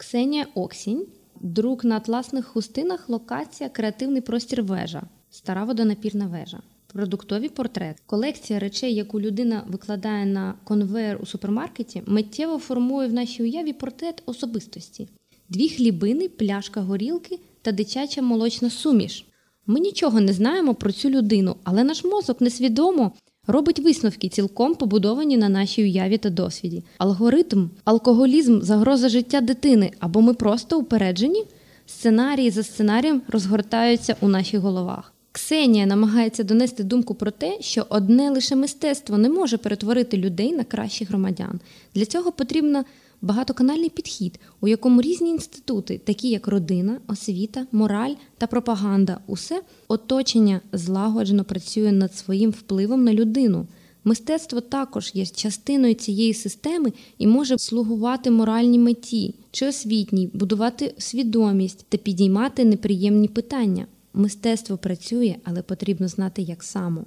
Ксенія Оксінь, друк на атласних хустинах, локація, креативний простір вежа, стара водонапірна вежа. Продуктові портрет. Колекція речей, яку людина викладає на конвейер у супермаркеті, миттєво формує в нашій уяві портрет особистості. Дві хлібини, пляшка горілки та дитяча молочна суміш. Ми нічого не знаємо про цю людину, але наш мозок несвідомо робить висновки, цілком побудовані на нашій уяві та досвіді. Алгоритм, алкоголізм, загроза життя дитини або ми просто упереджені. Сценарії за сценарієм розгортаються у наших головах. Ксенія намагається донести думку про те, що одне лише мистецтво не може перетворити людей на кращих громадян. Для цього потрібно багатоканальний підхід, у якому різні інститути, такі як родина, освіта, мораль та пропаганда, усе оточення злагоджено працює над своїм впливом на людину. Мистецтво також є частиною цієї системи і може слугувати моральній меті чи освітній, будувати свідомість та підіймати неприємні питання. Мистецтво працює, але потрібно знати, як само.